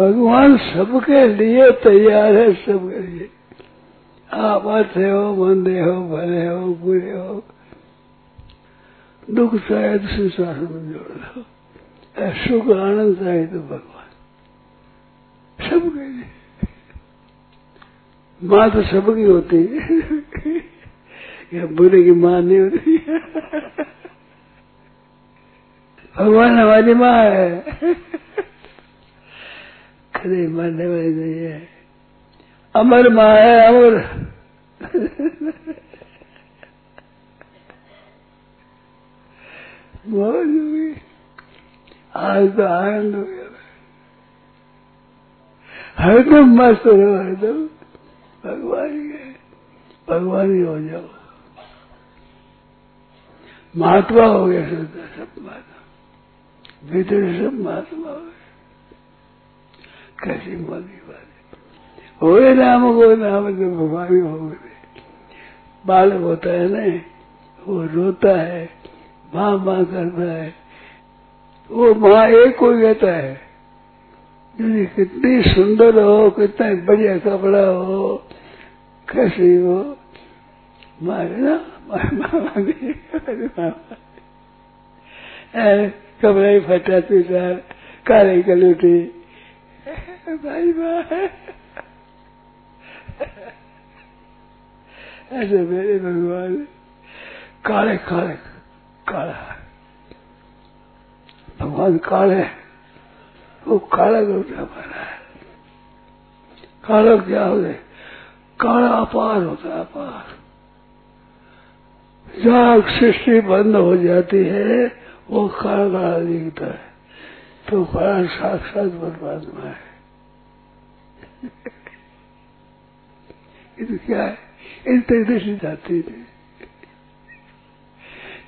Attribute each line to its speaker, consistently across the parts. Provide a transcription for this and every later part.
Speaker 1: भगवान सबके लिए तैयार है, सबके लिए। आप अच्छे हो, मंदे हो, भले हो, बुरे हो, दुख तो संसार में जोड़ लो सुख, आनंद तो भगवान। सबके लिए। माँ तो सबकी होती है। या बुरे की माँ नहीं होती। भगवान हमारी माँ है। कभी मरने वाली नहीं है। अमर माँ है अमर हुई आज तो आनंद हो गया। हरदम मस्त हो रहो हरदम भगवान के भगवान ही हो जाओ। महात्मा हो गया सब महात्मा भीतर सब महात्मा हो गए कैसी मोदी बात हो नाम को नाम तो भगवान हो गए बालक होता है ना, वो रोता है, माँ माँ करता है। वो माँ एक को कहता है कितनी सुंदर हो, कितना बढ़िया कपड़ा हो, कैसी हो। मारे ना कपड़ा ही फटा पीटा काले कलूटी भाई भाई ऐसे मेरे भगवान काले काले काला भगवान काले वो काला रूप हमारा है काला क्या हो गए काला अपार होता है अपार जहाँ सृष्टि बंद हो जाती है वो काला काला दिखता है तो काला साक्षात परमात्मा है तो क्या है? इन तक दृष्टि जाती नहीं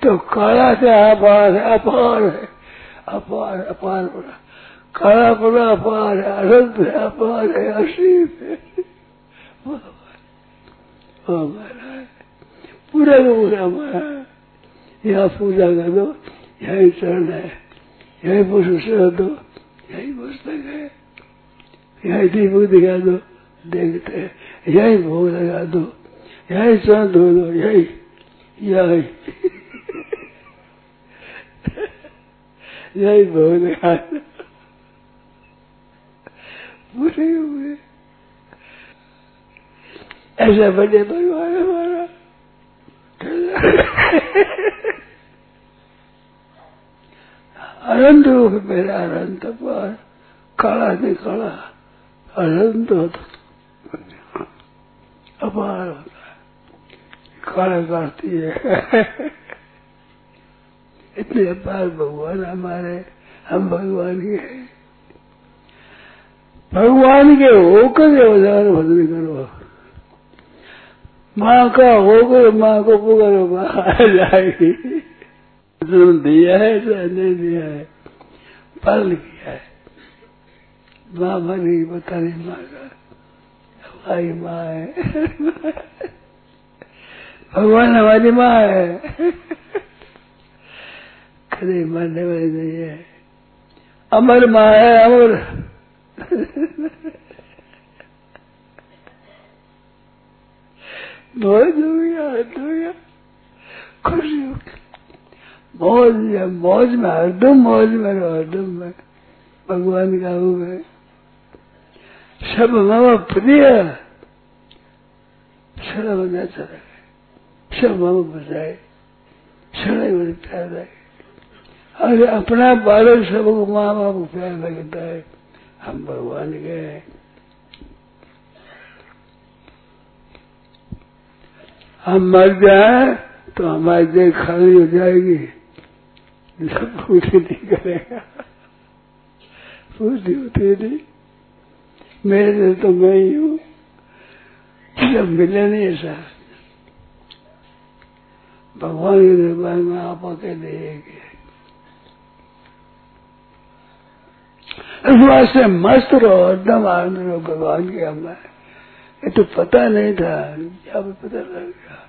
Speaker 1: तो काला से अपार है अपार है। अपार अपार बड़ा काला बड़ा अपार है। अनंत है, अपार है, असीम है। हमारा है पूरा का पूरा हमारा यहाँ पूजा कर दो, यही चरण है। यही पुष्प दो, यही पुस्तक है। यही दीपक दिखा दो, देखते हैं। यही भोग लगा दो, यही चरण धो दो, यही यही। यही भोग लगा दो। पूरे हुए। ऐसा बने भगवान हमारा। अनंत रूप मेरा अनंत पर काला नहीं काला अनंत होता अपार होता है। काला है। इतने अपार भगवान हमारे, हम भगवान के हैं। भगवान के होकर उदाहरण भजन करो। माँ का होकर माँ को पुकारो, माँ जाएगी। जन्म दिया है चाहे नहीं दिया है। पालन किया है। माँ बनी पता नहीं माँ हमारी माँ है। भगवान हमारी माँ है। कभी मरने वाली नहीं है। अमर माँ है, अमर। मौज हो गया हो गया हो, मौज मौज में हरदम मौज में हरदम में। भगवान का है। सब मामा प्रिय शरण न चले सब मामा बचाए शरण बड़े प्यार लगे अरे अपना बालक सब माँ बाप को प्यार लगता है हम भगवान गए हम मर जाए तो हमारी देह खाली हो जाएगी सब पूरी नहीं करेगा पूरी होती नहीं मेरे से तो मैं ही हूँ। जब मिले नहीं ऐसा। भगवान के दरबार में आप अकेले एक इस वास्ते मस्त रहो एकदम आनंद रहो भगवान के हमें ये तो पता नहीं था, क्या पता लग गया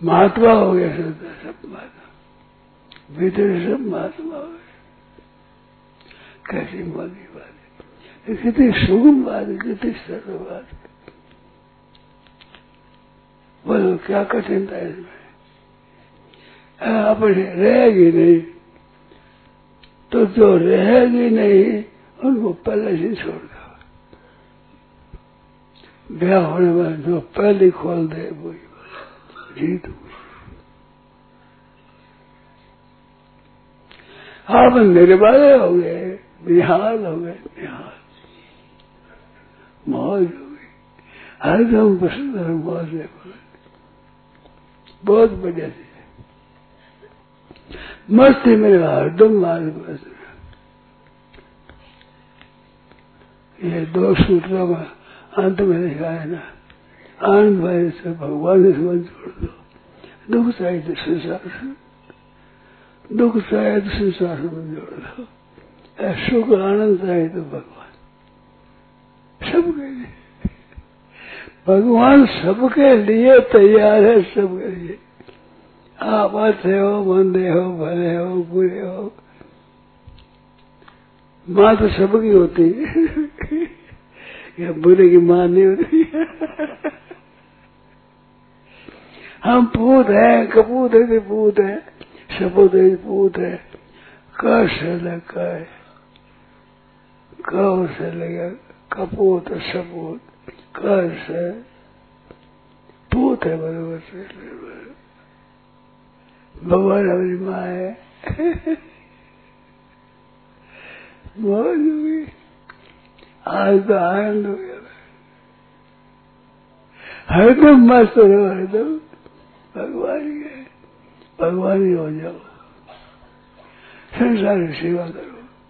Speaker 1: महात्मा हो गया सब महात्मा। भीतर सब महात्मा हो गए कैसी बात। है कितनी सुगम बात है कितनी सरल बात। है बोलो, क्या कठिनता है इसमें अपने रहेगी नहीं। तो जो रहेगी नहीं, उनको पहले से छोड़ दो ब्याह होने में जो पहले खोल दे वही जीत। आप निर्भय हो गए। निहाल हो गए निहाल मौज हो गई। हर हरदम प्रसन्न मौज है बहुत बढ़िया थी मस्ती मेरे हरदम मार बस। ये दो सूत्रों में अंत में लिखा है ना, आनंद भाई से भगवान से मन छोड़ दो। दुख साहित्य संसार दुख साहित्य संसार मन जोड़ दो। सुख आनंद तो भगवान। सबके लिए। भगवान सबके लिए तैयार है सबके लिए। आप अच्छे हो, मंदे हो भले हो बुरे हो। माँ तो सबकी होती है। या बुरे की माँ नहीं होती। हम पूत है, कपूत है पूत है सपूत है पूत है। क से लगा है। क से लगा, कपूत सपूत क से, पूत है बराबर से। भगवान हमारी माँ है। हुई आज तो आनंद हो गया। हरदम मस्त रहो हरदम भगवान के भगवान ही हो जाओ। संसार सेवा करो।